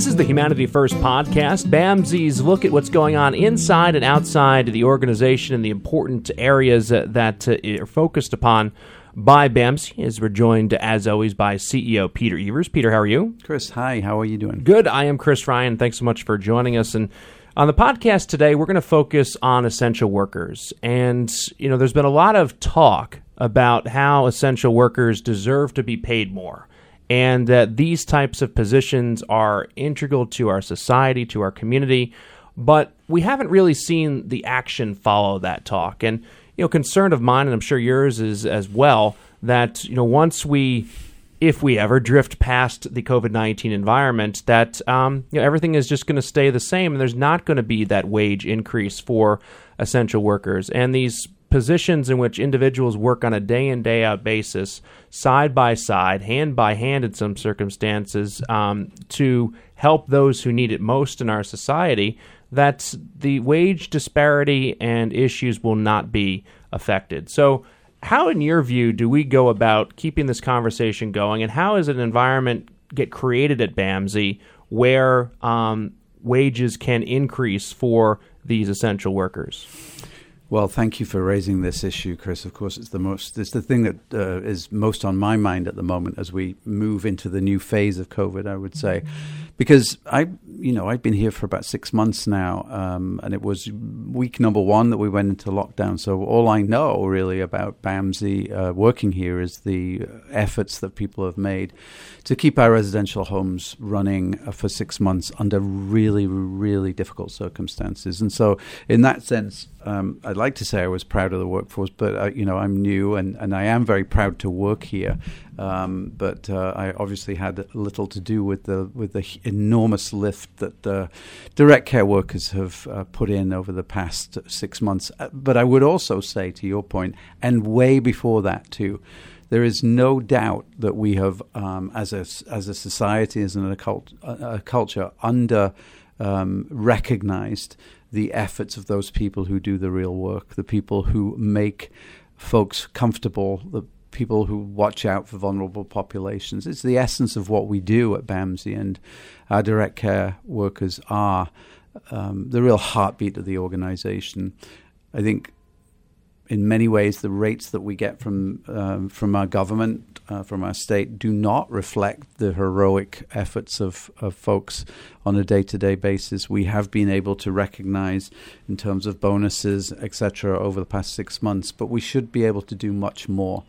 This is the Humanity First podcast, BAMSI's look at what's going on inside and outside the organization and the important areas uh, that uh, are focused upon by BAMSI. As we're joined, as always, by CEO Peter Evers. Peter, how are you? Chris, hi. How are you doing? Good. I am Chris Ryan. Thanks so much for joining us. And on the podcast today, we're going to focus on essential workers. And, you know, there's been a lot of talk about how essential workers deserve to be paid more and that these types of positions are integral to our society, to our community. But we haven't really seen the action follow that talk. And, you know, concern of mine, and I'm sure yours is as well, that, you know, once we if we ever drift past the COVID 19 environment, that um, you know, everything is just going to stay the same and there's not going to be that wage increase for essential workers. And these positions in which individuals work on a day in, day out basis, side by side, hand by hand in some circumstances, um, to help those who need it most in our society, that the wage disparity and issues will not be affected. So, how, in your view, do we go about keeping this conversation going, and how is an environment get created at BAMSI where um, wages can increase for these essential workers? Well, thank you for raising this issue, Chris. Of course, it's the most it's the thing that uh, is most on my mind at the moment as we move into the new phase of COVID. I would say, because I, you know, I've been here for about six months now, um, and it was week number one that we went into lockdown. So all I know really about BAMSI uh, working here is the efforts that people have made to keep our residential homes running uh, for six months under really, really difficult circumstances. And so, in that sense, um, I'd like to say I was proud of the workforce, but uh, you know I'm new and, and I am very proud to work here. Um, but uh, I obviously had little to do with the with the enormous lift that uh, direct care workers have uh, put in over the past six months. Uh, but I would also say, to your point, and way before that too, there is no doubt that we have, um, as a as a society, as an, a, cult, a, a culture, under um, recognized the efforts of those people who do the real work, the people who make folks comfortable, the people who watch out for vulnerable populations. It's the essence of what we do at BAMSI, and our direct care workers are um, the real heartbeat of the organization. I think in many ways, the rates that we get from um, from our government, uh, from our state, do not reflect the heroic efforts of, of folks on a day to day basis. We have been able to recognize in terms of bonuses, etc., over the past six months, but we should be able to do much more.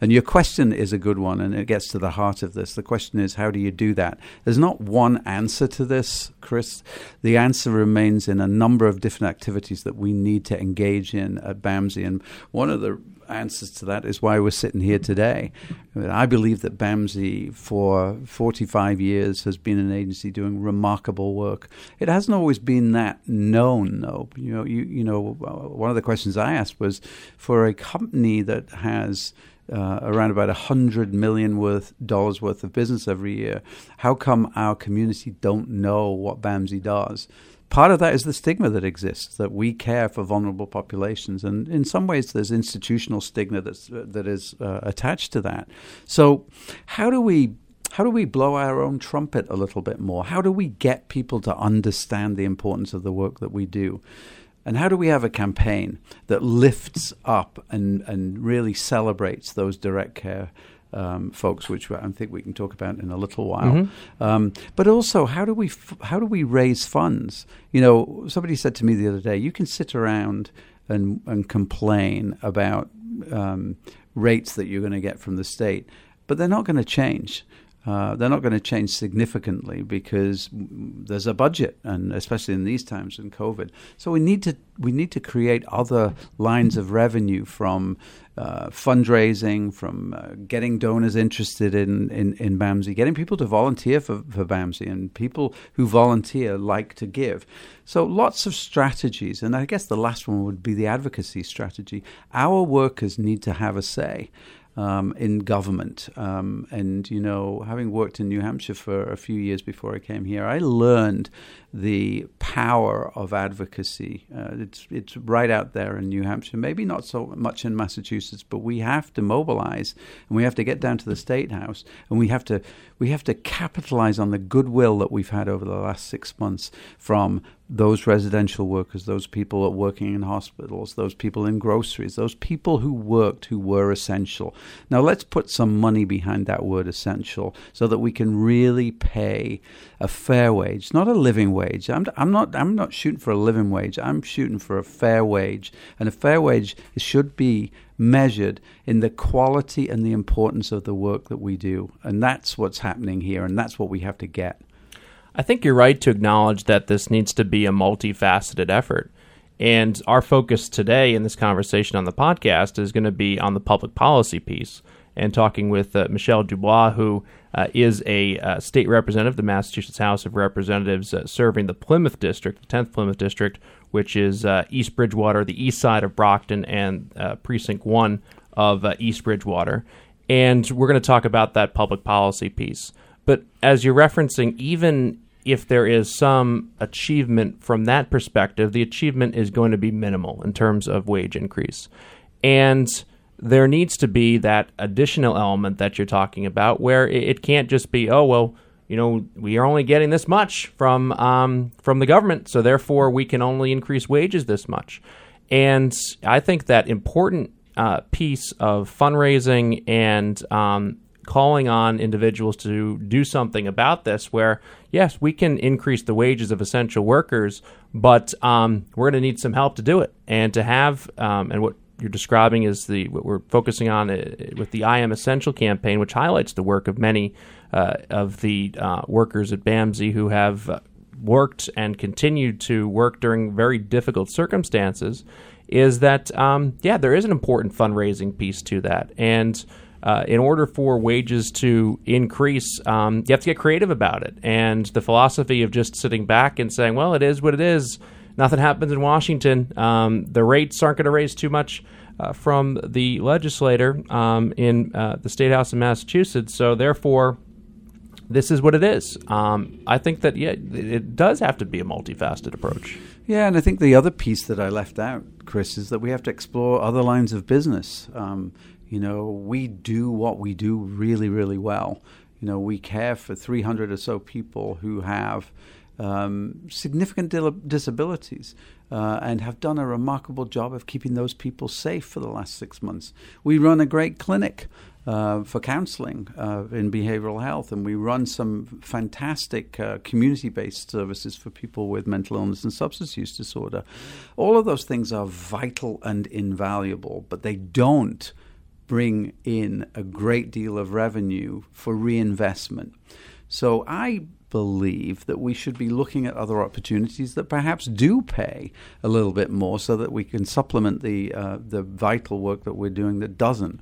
And your question is a good one, and it gets to the heart of this. The question is, how do you do that? There's not one answer to this, Chris. The answer remains in a number of different activities that we need to engage in at BAMSI. And one of the answers to that is why we're sitting here today. I believe that BAMSI, for 45 years, has been an agency doing remarkable work. It hasn't always been that known, though. You know, you, you know, uh, one of the questions I asked was for a company that has uh, around about a hundred million worth dollars worth of business every year. How come our community don't know what BAMSI does? Part of that is the stigma that exists that we care for vulnerable populations, and in some ways, there's institutional stigma that's that is uh, attached to that. So, how do we how do we blow our own trumpet a little bit more? How do we get people to understand the importance of the work that we do? And how do we have a campaign that lifts up and, and really celebrates those direct care um, folks, which I think we can talk about in a little while. Mm-hmm. Um, but also, how do we f- how do we raise funds? You know, somebody said to me the other day, you can sit around and and complain about um, rates that you're going to get from the state, but they're not going to change. Uh, they're not going to change significantly because there's a budget, and especially in these times in COVID. So we need to we need to create other lines of revenue from uh, fundraising, from uh, getting donors interested in, in, in BAMSI, getting people to volunteer for, for BAMSI, and people who volunteer like to give. So lots of strategies, and I guess the last one would be the advocacy strategy. Our workers need to have a say. Um, in government. Um, and, you know, having worked in New Hampshire for a few years before I came here, I learned the power of advocacy. Uh, it's, it's right out there in New Hampshire, maybe not so much in Massachusetts, but we have to mobilize and we have to get down to the State House and we have to, we have to capitalize on the goodwill that we've had over the last six months from those residential workers, those people working in hospitals, those people in groceries, those people who worked who were essential. Now let's put some money behind that word essential so that we can really pay a fair wage, not a living wage. I'm, I'm not I'm not shooting for a living wage. I'm shooting for a fair wage, and a fair wage should be measured in the quality and the importance of the work that we do, and that's what's happening here, and that's what we have to get. I think you're right to acknowledge that this needs to be a multifaceted effort. And our focus today in this conversation on the podcast is going to be on the public policy piece and talking with uh, Michelle Dubois, who uh, is a uh, state representative, the Massachusetts House of Representatives, uh, serving the Plymouth District, the 10th Plymouth District, which is uh, East Bridgewater, the east side of Brockton, and uh, Precinct 1 of East Bridgewater. And we're going to talk about that public policy piece. But as you're referencing, even if there is some achievement from that perspective, the achievement is going to be minimal in terms of wage increase. And there needs to be that additional element that you're talking about where it can't just be, oh, well, you know, we are only getting this much from um, from the government, so therefore we can only increase wages this much. And I think that important uh, piece of fundraising and um, calling on individuals to do something about this where yes we can increase the wages of essential workers but um, we're going to need some help to do it. And to have um, and what you're describing is the what we're focusing on uh, with the I am essential campaign which highlights the work of many uh, of the uh, workers at BAMSI who have uh, worked and continued to work during very difficult circumstances is that um, yeah there is an important fundraising piece to that. And uh, in order for wages to increase, um, you have to get creative about it. And the philosophy of just sitting back and saying, well, it is what it is, nothing happens in Washington, um, the rates aren't going to raise too much. Uh, from the legislator um, in uh, the state house in Massachusetts, so therefore, this is what it is. Um, I think that yeah, it does have to be a multifaceted approach. Yeah, and I think the other piece that I left out, Chris, is that we have to explore other lines of business. Um, you know, we do what we do really, really well. You know, we care for 300 or so people who have um, significant disabilities uh, and have done a remarkable job of keeping those people safe for the last six months. We run a great clinic uh, for counseling uh, in behavioral health, and we run some fantastic uh, community based services for people with mental illness and substance use disorder. All of those things are vital and invaluable, but they don't bring in a great deal of revenue for reinvestment. So I believe that we should be looking at other opportunities that perhaps do pay a little bit more so that we can supplement the uh, the vital work that we're doing that doesn't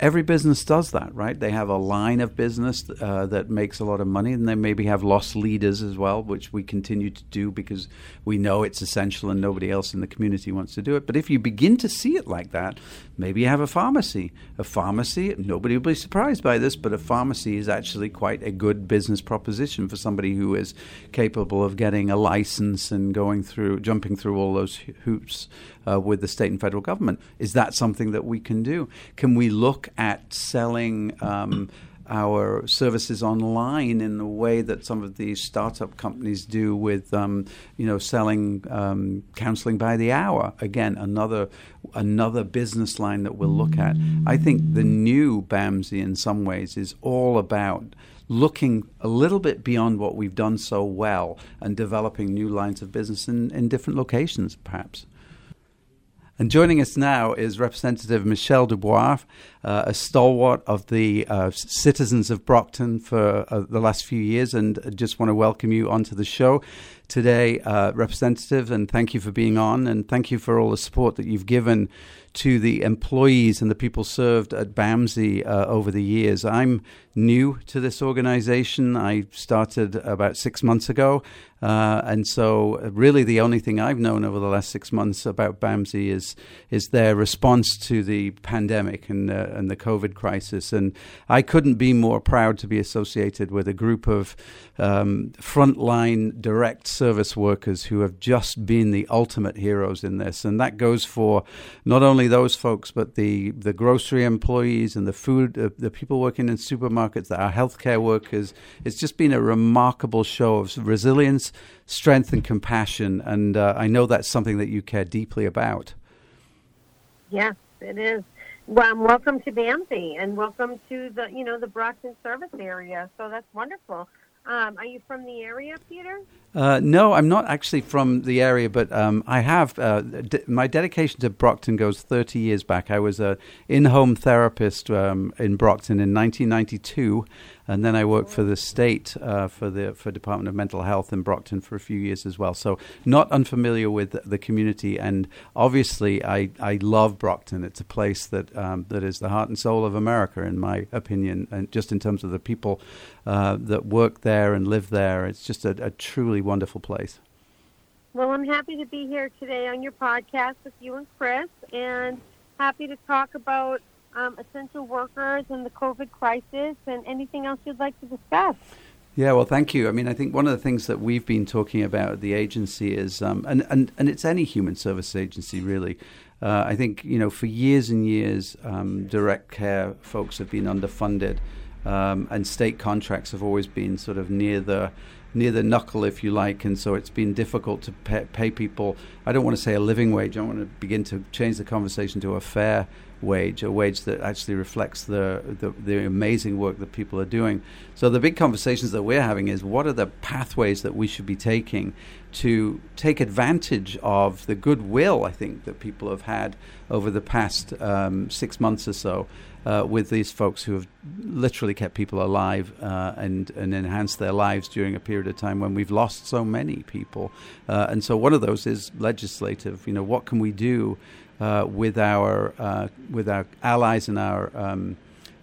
every business does that, right? They have a line of business uh, that makes a lot of money, and they maybe have loss leaders as well, which we continue to do because we know it's essential and nobody else in the community wants to do it. But if you begin to see it like that, maybe you have a pharmacy. A pharmacy, nobody will be surprised by this, but a pharmacy is actually quite a good business proposition for somebody who is capable of getting a license and going through, jumping through all those hoops uh, with the state and federal government. Is that something that we can do? Can we look at selling? Um, our services online in the way that some of these startup companies do with, um, you know, selling um, counseling by the hour. Again, another another business line that we'll look at. I think the new BAMSI in some ways is all about looking a little bit beyond what we've done so well and developing new lines of business in, in different locations, perhaps. And joining us now is Representative Michelle Dubois, uh, a stalwart of the uh, citizens of Brockton for uh, the last few years, and just want to welcome you onto the show. Today, uh, Representative, and thank you for being on, and thank you for all the support that you've given to the employees and the people served at BAMSI uh, over the years. I'm new to this organization. I started about six months ago. Uh, and so, really, the only thing I've known over the last six months about BAMSI is is their response to the pandemic and uh, and the COVID crisis. And I couldn't be more proud to be associated with a group of um, frontline direct service workers who have just been the ultimate heroes in this. And that goes for not only those folks, but the the grocery employees and the food, uh, the people working in supermarkets, our healthcare workers. It's just been a remarkable show of resilience strength, and compassion. And uh, I know that's something that you care deeply about. Yes, it is. Well, welcome to BAMSI and welcome to the you know the Brockton service area. So that's wonderful. Um, are you from the area, Peter? Uh, no, I'm not actually from the area, but um, I have. Uh, de- my dedication to Brockton goes 30 years back. I was an in home therapist um, in Brockton in 1992, and then I worked for the state uh, for the for Department of Mental Health in Brockton for a few years as well. So not unfamiliar with the community, and obviously I, I love Brockton. It's a place that um, that is the heart and soul of America, in my opinion, and just in terms of the people uh, that work there and live there. It's just a, a truly wonderful place. Well, I'm happy to be here today on your podcast with you and Chris, and happy to talk about um, essential workers and the COVID crisis and anything else you'd like to discuss. Yeah, well, thank you. I mean, I think one of the things that we've been talking about at the agency is, um, and, and, and it's any human service agency really. Uh, I think, you know, for years and years, um, direct care folks have been underfunded, um, and state contracts have always been sort of near the near the knuckle, if you like, and so it's been difficult to pay, pay people. I don't want to say a living wage. I want to begin to change the conversation to a fair wage, a wage that actually reflects the, the, the amazing work that people are doing. So the big conversations that we're having is what are the pathways that we should be taking to take advantage of the goodwill I think that people have had over the past um, six months or so. Uh, with these folks who have literally kept people alive uh, and, and enhanced their lives during a period of time when we've lost so many people. Uh, and so one of those is legislative. You know, what can we do uh, with our uh, with our allies and our um,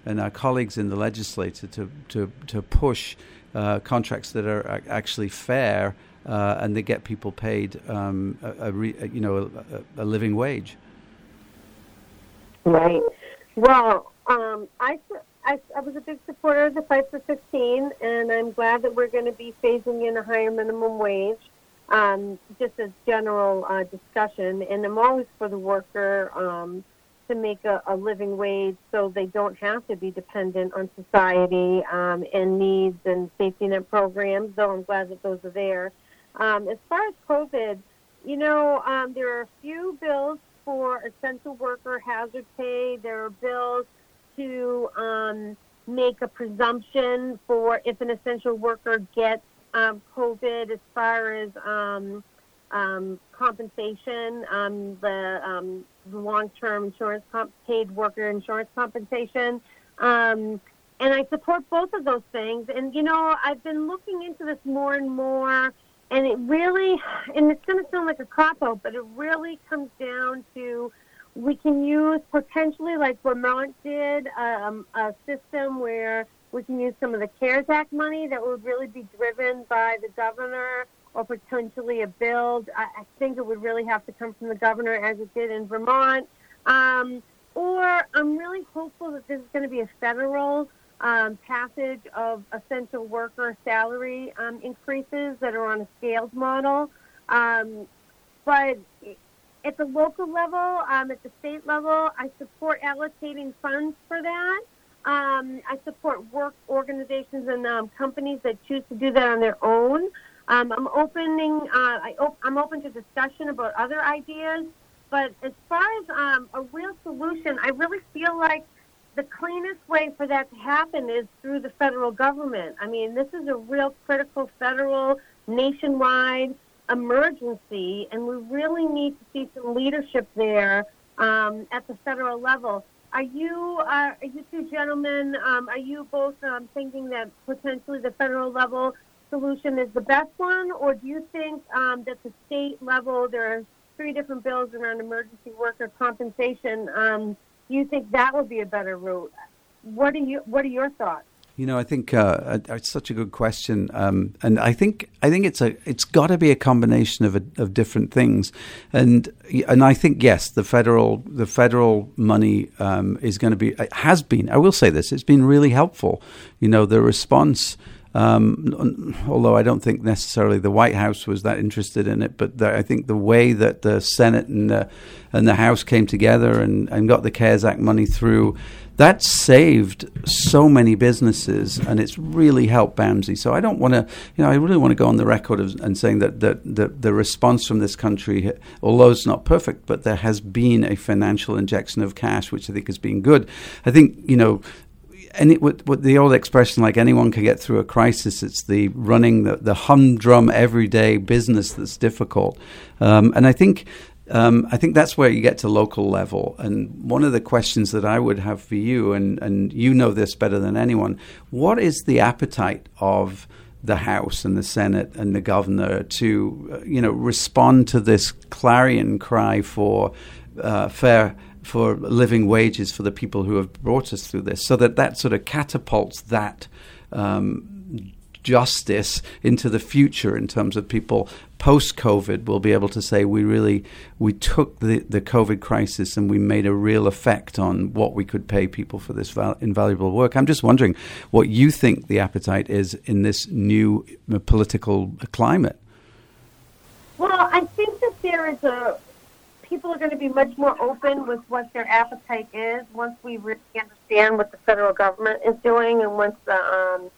and our colleagues in the legislature to to to push uh, contracts that are actually fair uh, and they get people paid um, a, a re, you know a, a, living wage. Right. Well, um, I, I, I was a big supporter of the Fight for 15, and I'm glad that we're going to be phasing in a higher minimum wage um, just as general uh, discussion. And I'm always for the worker um, to make a, a, living wage so they don't have to be dependent on society um, and needs and safety net programs, though I'm glad that those are there. Um, as far as COVID, you know, um, there are a few bills for essential worker hazard pay. There are bills to um, make a presumption for if an essential worker gets um, COVID as far as um, um, compensation, um, the, um, long-term insurance comp- paid worker insurance compensation. Um, and I support both of those things. And, you know, I've been looking into this more and more, and it really, and it's going to sound like a cop-out, but it really comes down to we can use potentially, like Vermont did, a system where we can use some of the CARES Act money that would really be driven by the governor or potentially a bill. I, I think it would really have to come from the governor as it did in Vermont. Um, or I'm really hopeful that this is going to be a federal um, passage of essential worker salary um, increases that are on a scaled model. Um, but at the local level, um, at the state level, I support allocating funds for that. Um, I support work organizations and um, companies that choose to do that on their own. Um, I'm opening. Uh, I op- I'm open to discussion about other ideas. But as far as um, a real solution, I really feel like the cleanest way for that to happen is through the federal government. I mean, this is a real critical federal, nationwide emergency, and we really need to see some leadership there um, at the federal level. Are you, uh, are you two gentlemen, um, are you both um, thinking that potentially the federal level solution is the best one, or do you think um, that the state level, there are three different bills around emergency worker compensation, um, do you think that would be a better route? What are you? What are your thoughts? You know, I think uh, it's such a good question, um, and I think I think it's a it's got to be a combination of a, of different things, and and I think yes, the federal the federal money um, is going to be has been. I will say this: it's been really helpful. You know, the response. Um, although I don't think necessarily the White House was that interested in it, but the, I think the way that the Senate and the, and the House came together and, and got the CARES Act money through, that saved so many businesses and it's really helped BAMSI. So I don't want to, you know, I really want to go on the record of, and saying that, that, that the response from this country, although it's not perfect, but there has been a financial injection of cash, which I think has been good. I think, you know, it, with, with, the old expression, like anyone can get through a crisis, it's the running the, the humdrum everyday business that's difficult. Um, and I think um, I think that's where you get to local level. And one of the questions that I would have for you, and, and you know this better than anyone, what is the appetite of the House and the Senate and the governor to, uh, you know, respond to this clarion cry for uh, fair for living wages for the people who have brought us through this, so that that sort of catapults that. Um, justice into the future in terms of people post COVID will be able to say we really we took the, the COVID crisis and we made a real effect on what we could pay people for this val- invaluable work. I'm just wondering what you think the appetite is in this new uh, political climate. Well, I think that there is a people are going to be much more open with what their appetite is once we really understand what the federal government is doing and once the um,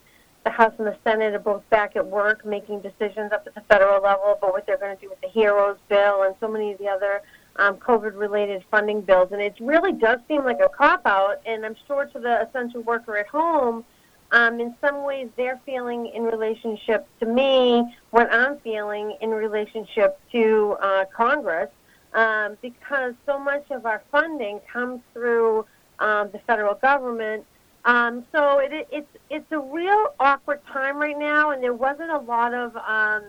the House and the Senate are both back at work making decisions up at the federal level about what they're going to do with the HEROES bill and so many of the other um, COVID related funding bills. And it really does seem like a cop out. And I'm sure to the essential worker at home, um, in some ways they're feeling in relationship to me what I'm feeling in relationship to uh, Congress um, because so much of our funding comes through um, the federal government um, so it, it's it's a real awkward time right now, and there wasn't a lot of um,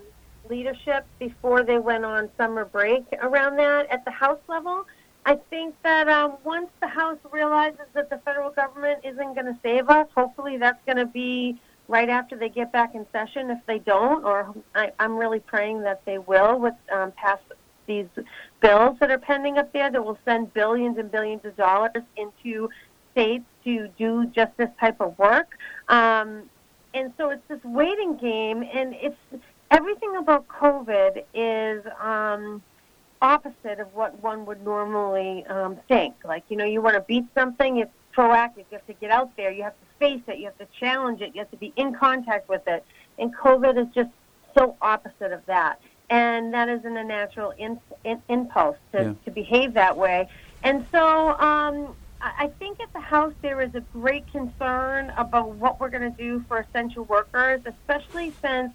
leadership before they went on summer break around that at the House level. I think that um, once the House realizes that the federal government isn't going to save us, hopefully that's going to be right after they get back in session. If they don't, or I, I'm really praying that they will, with um, pass these bills that are pending up there that will send billions and billions of dollars into states to do just this type of work. Um, and so it's this waiting game, and it's everything about COVID is um, opposite of what one would normally um, think. Like, you know, you want to beat something, it's proactive. You have to get out there, you have to face it, you have to challenge it, you have to be in contact with it. And COVID is just so opposite of that. And that isn't a natural in, in, impulse to, yeah. to behave that way. And so, um, I think at the House there is a great concern about what we're going to do for essential workers, especially since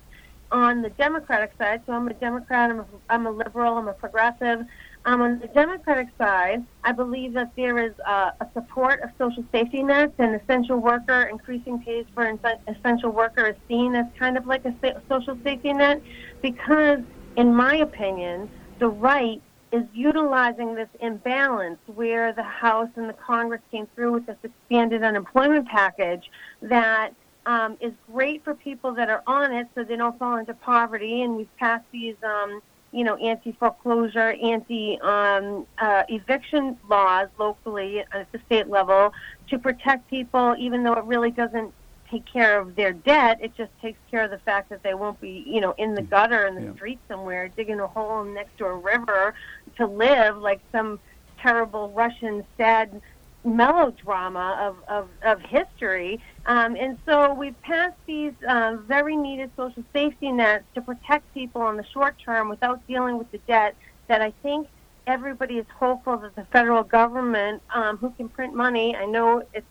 on the Democratic side, so I'm a Democrat, I'm a, I'm a liberal, I'm a progressive. Um, on the Democratic side, I believe that there is uh, a support of social safety nets and essential worker, increasing pays for essential worker is seen as kind of like a social safety net because, in my opinion, the right is utilizing this imbalance where the House and the Congress came through with this expanded unemployment package that um, is great for people that are on it so they don't fall into poverty. And we've passed these, um, you know, anti foreclosure, anti um, uh, eviction laws locally at the state level to protect people, even though it really doesn't take care of their debt. It just takes care of the fact that they won't be, you know, in the mm. gutter in the yeah. street somewhere, digging a hole next to a river to live like some terrible Russian sad melodrama of, of, of history. Um, and so we've passed these uh, very needed social safety nets to protect people on the short term without dealing with the debt that I think everybody is hopeful that the federal government, um, who can print money, I know it's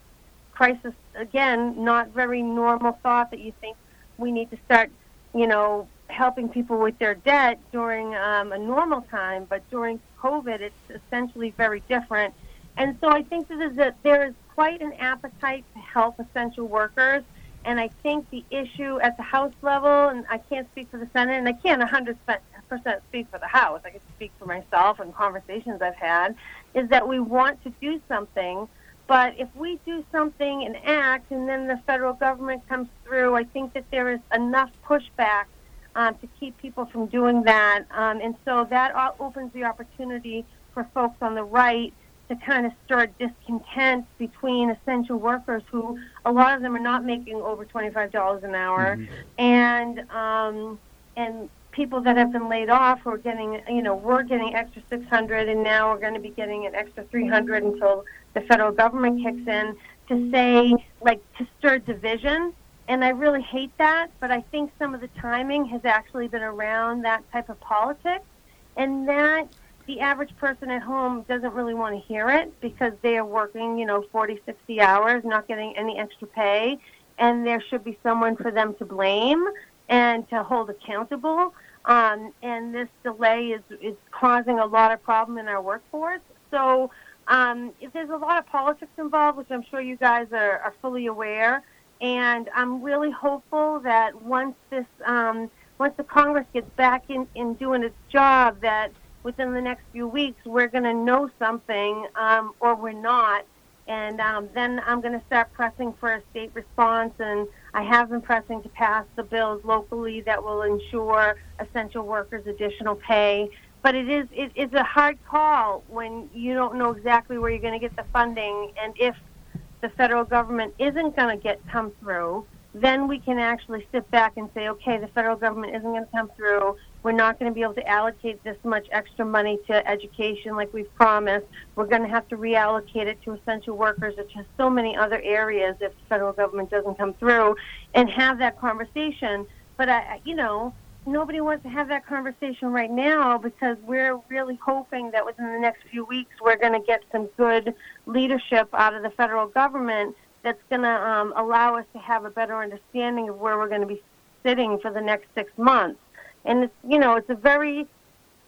crisis again, not very normal thought that you think we need to start, you know, helping people with their debt during um, a normal time, but during COVID, it's essentially very different. And so I think that, is a, there is quite an appetite to help essential workers. And I think the issue at the House level, and I can't speak for the Senate, and I can't 100% speak for the House, I can speak for myself and conversations I've had, is that we want to do something. But if we do something and act, and then the federal government comes through, I think that there is enough pushback um, to keep people from doing that. Um, and so that opens the opportunity for folks on the right to kind of stir discontent between essential workers who a lot of them are not making over $25 an hour mm-hmm. and um, and people that have been laid off who are getting you know we're getting extra 600 and now we're going to be getting an extra 300 until the federal government kicks in to say like to stir division and I really hate that, but I think some of the timing has actually been around that type of politics, and that the average person at home doesn't really want to hear it because they are working, you know, 40, 60 hours, not getting any extra pay, and there should be someone for them to blame and to hold accountable. Um, and this delay is, is causing a lot of problem in our workforce. So um, if there's a lot of politics involved, which I'm sure you guys are, are fully aware, and I'm really hopeful that once this, um, once the Congress gets back in, in doing its job, that within the next few weeks we're going to know something, um, or we're not, and um, then I'm going to start pressing for a state response. And I have been pressing to pass the bills locally that will ensure essential workers additional pay. But it is it is a hard call when you don't know exactly where you're going to get the funding and if the federal government isn't going to get come through, then we can actually sit back and say, okay, the federal government isn't going to come through. We're not going to be able to allocate this much extra money to education like we've promised. We're going to have to reallocate it to essential workers, which has so many other areas if the federal government doesn't come through, and have that conversation. But I, you know, nobody wants to have that conversation right now because we're really hoping that within the next few weeks we're going to get some good leadership out of the federal government that's going to um, allow us to have a better understanding of where we're going to be sitting for the next six months. And it's you know it's a very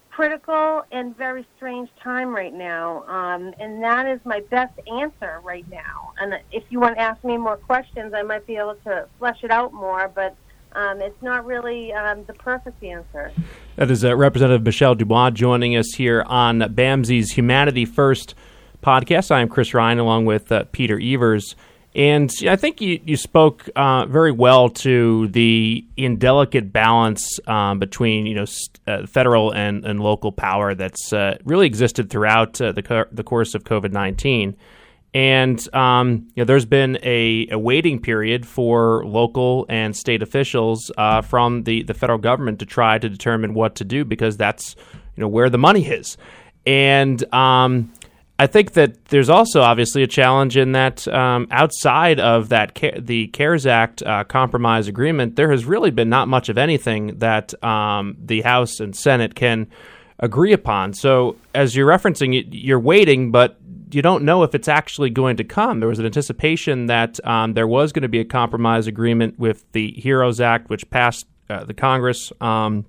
critical and very strange time right now, um, and that is my best answer right now. And if you want to ask me more questions, I might be able to flesh it out more, but um, it's not really um, the perfect answer. That is uh, Representative Michelle Dubois joining us here on BAMSI's Humanity First podcast. I am Chris Ryan along with uh, Peter Evers. And I think you, you spoke uh, very well to the indelicate balance um, between you know uh, federal and, and local power that's uh, really existed throughout uh, the, co- the course of COVID 19. And um, you know, there's been a, a, waiting period for local and state officials uh, from the, the federal government to try to determine what to do because that's you know where the money is. And um, I think that there's also obviously a challenge in that um, outside of that the CARES Act uh, compromise agreement, there has really been not much of anything that um, the House and Senate can agree upon. So as you're referencing, you're waiting, but you don't know if it's actually going to come. There was an anticipation that um, there was going to be a compromise agreement with the HEROES Act, which passed uh, the Congress um,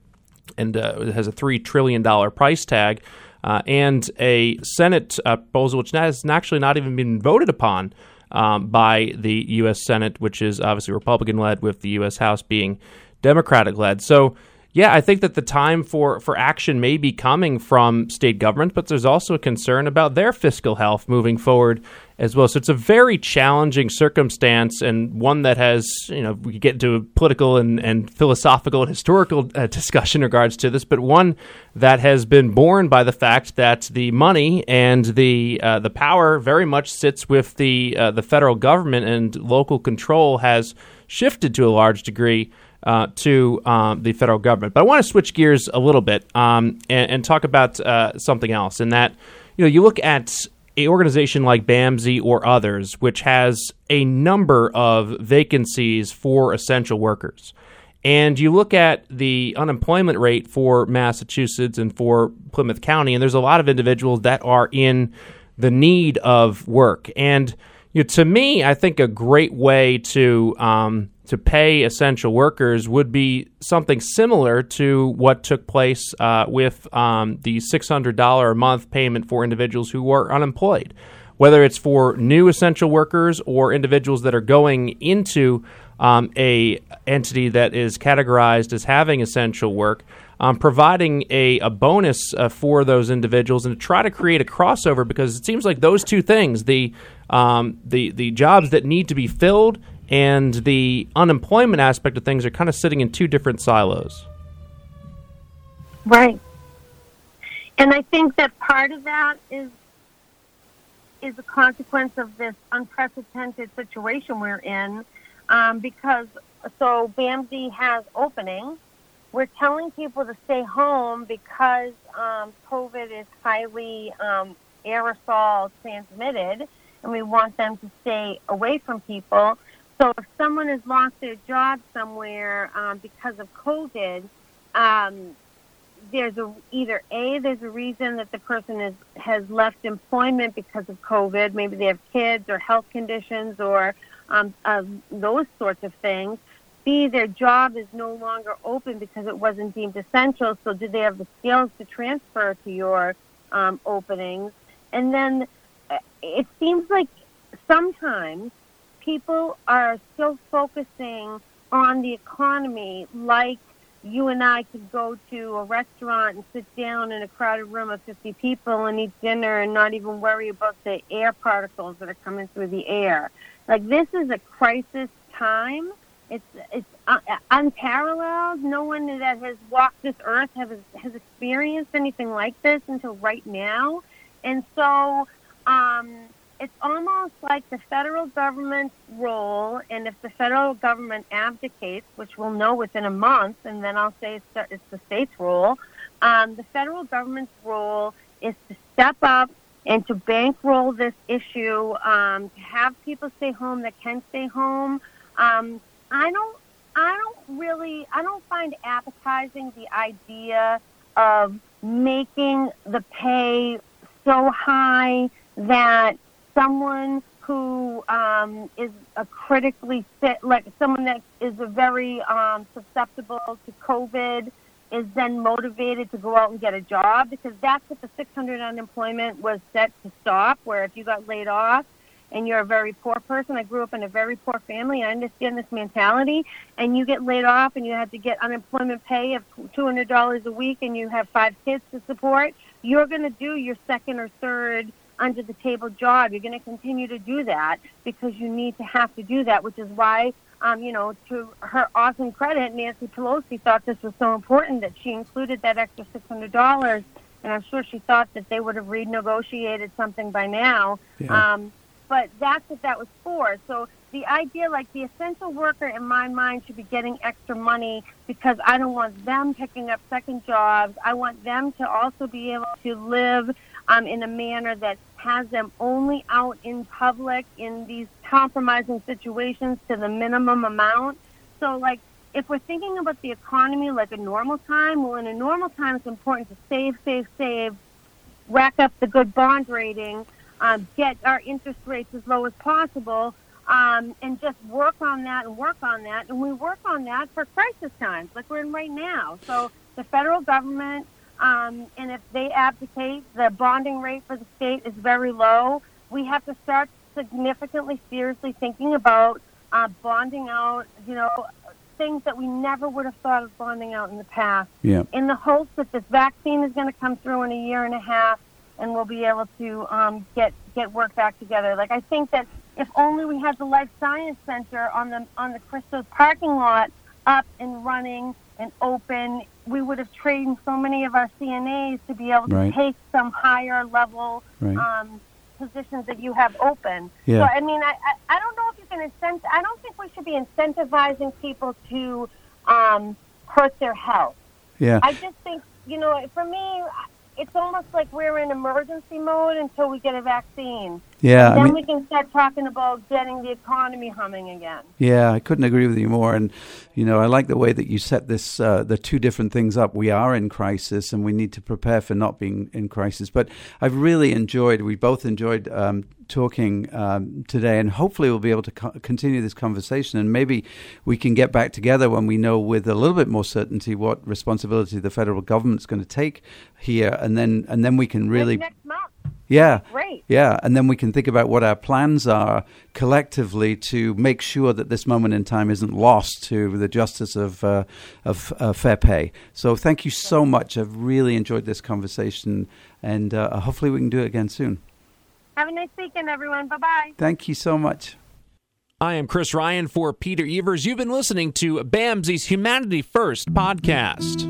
and uh, has a $3 trillion price tag, uh, and a Senate uh, proposal which has actually not even been voted upon um, by the U.S. Senate, which is obviously Republican led, with the U.S. House being Democratic led. So yeah, I think that the time for, for action may be coming from state governments, but there's also a concern about their fiscal health moving forward as well. So it's a very challenging circumstance and one that has, you know, we get into a political and, and philosophical and historical uh, discussion in regards to this, but one that has been born by the fact that the money and the uh, the power very much sits with the uh, the federal government and local control has shifted to a large degree uh, to um, the federal government. But I want to switch gears a little bit um, and, and, talk about uh, something else. In that, you know, you look at a organization like BAMSI or others, which has a number of vacancies for essential workers. And you look at the unemployment rate for Massachusetts and for Plymouth County, and there's a lot of individuals that are in the need of work. And you know, to me, I think a great way to um, to pay essential workers would be something similar to what took place uh, with um, the $600 a month payment for individuals who were unemployed. Whether it's for new essential workers or individuals that are going into um, a entity that is categorized as having essential work, um, providing a, a bonus uh, for those individuals and to try to create a crossover because it seems like those two things the um, the the jobs that need to be filled and the unemployment aspect of things are kind of sitting in two different silos. Right. And I think that part of that is is a consequence of this unprecedented situation we're in, um, because so BAMSI has openings. We're telling people to stay home because um, COVID is highly um, aerosol transmitted, and we want them to stay away from people. So if someone has lost their job somewhere um, because of COVID, um, there's a either a there's a reason that the person is has left employment because of COVID. Maybe they have kids or health conditions or um, uh, those sorts of things. B their job is no longer open because it wasn't deemed essential. So do they have the skills to transfer to your um, openings? And then uh, it seems like sometimes people are still focusing on the economy like you and I could go to a restaurant and sit down in a crowded room of 50 people and eat dinner and not even worry about the air particles that are coming through the air. Like this is a crisis time. It's it's uh, unparalleled. No one that has walked this earth has has experienced anything like this until right now, and so um, it's almost like the federal government's role, and if the federal government abdicates, which we'll know within a month, and then I'll say it's, it's the state's role, um, the federal government's role is to step up and to bankroll this issue, um, to have people stay home that can stay home. Um, I don't, I don't really, I don't find appetizing the idea of making the pay so high that someone who um, is a critically fit, like someone that is a very um, susceptible to COVID, is then motivated to go out and get a job because that's what the 600 unemployment was set to stop. Where if you got laid off and you're a very poor person, I grew up in a very poor family. I understand this mentality, and you get laid off and you have to get unemployment pay of $200 a week, and you have five kids to support. You're going to do your second or third under the table job. You're going to continue to do that because you need to have to do that, which is why, um, you know, to her awesome credit, Nancy Pelosi thought this was so important that she included that extra $600. And I'm sure she thought that they would have renegotiated something by now. Yeah. Um, but that's what that was for. So the idea, like the essential worker in my mind, should be getting extra money because I don't want them picking up second jobs. I want them to also be able to live um, in a manner that has them only out in public in these compromising situations to the minimum amount. So, like, if we're thinking about the economy like a normal time, well, in a normal time, it's important to save, save, save, rack up the good bond rating, um, get our interest rates as low as possible, um, and just work on that and work on that. And we work on that for crisis times, like we're in right now. So the federal government um, and if they abdicate, the bonding rate for the state is very low. We have to start significantly, seriously thinking about uh, bonding out, you know, things that we never would have thought of bonding out in the past. Yeah. In the hopes that this vaccine is going to come through in a year and a half, and we'll be able to um, get get work back together. Like I think that if only we had the Life Science Center on the on the Christos parking lot up and running and open, we would have trained so many of our CNAs to be able to right. take some higher level right. um, positions that you have open. Yeah. So I mean, I, I, I don't know if you can incent. I don't think we should be incentivizing people to um, hurt their health. Yeah. I just think you know, for me, it's almost like we're in emergency mode until we get a vaccine. Yeah, and then I mean, we can start talking about getting the economy humming again. Yeah, I couldn't agree with you more. And you know, I like the way that you set this uh, the two different things up. We are in crisis, and we need to prepare for not being in crisis. But I've really enjoyed. We both enjoyed um, talking um, today, and hopefully we'll be able to co- continue this conversation. And maybe we can get back together when we know with a little bit more certainty what responsibility the federal government's going to take here, and then and then we can really next month. Yeah. Great. Yeah, and then we can think about what our plans are collectively to make sure that this moment in time isn't lost to the justice of uh, of uh, fair pay. So thank you so much. I've really enjoyed this conversation, and uh, hopefully we can do it again soon. Have a nice weekend, everyone. Bye bye. Thank you so much. I am Chris Ryan for Peter Evers. You've been listening to BAMSI's Humanity First podcast.